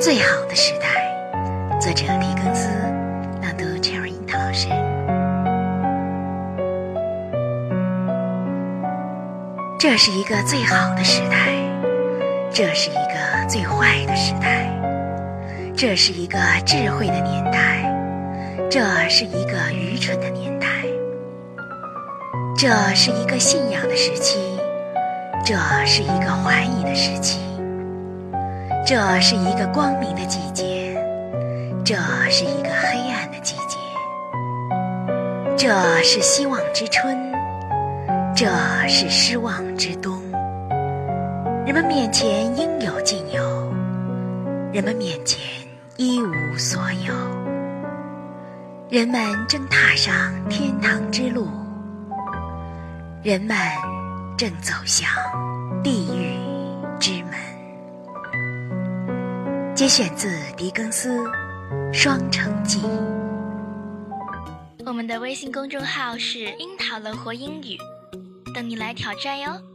最好的时代，作者狄更斯，朗读 Cherry 樱桃老师。这是一个最好的时代，这是一个最坏的时代，这是一个智慧的年代，这是一个愚蠢的年代，这是一个信仰的时期，这是一个怀疑的时期。这是一个光明的季节，这是一个黑暗的季节。这是希望之春，这是失望之冬。人们面前应有尽有，人们面前一无所有。人们正踏上天堂之路，人们正走向地狱节选自狄更斯《双城记》。我们的微信公众号是“樱桃乐活英语”，等你来挑战哟。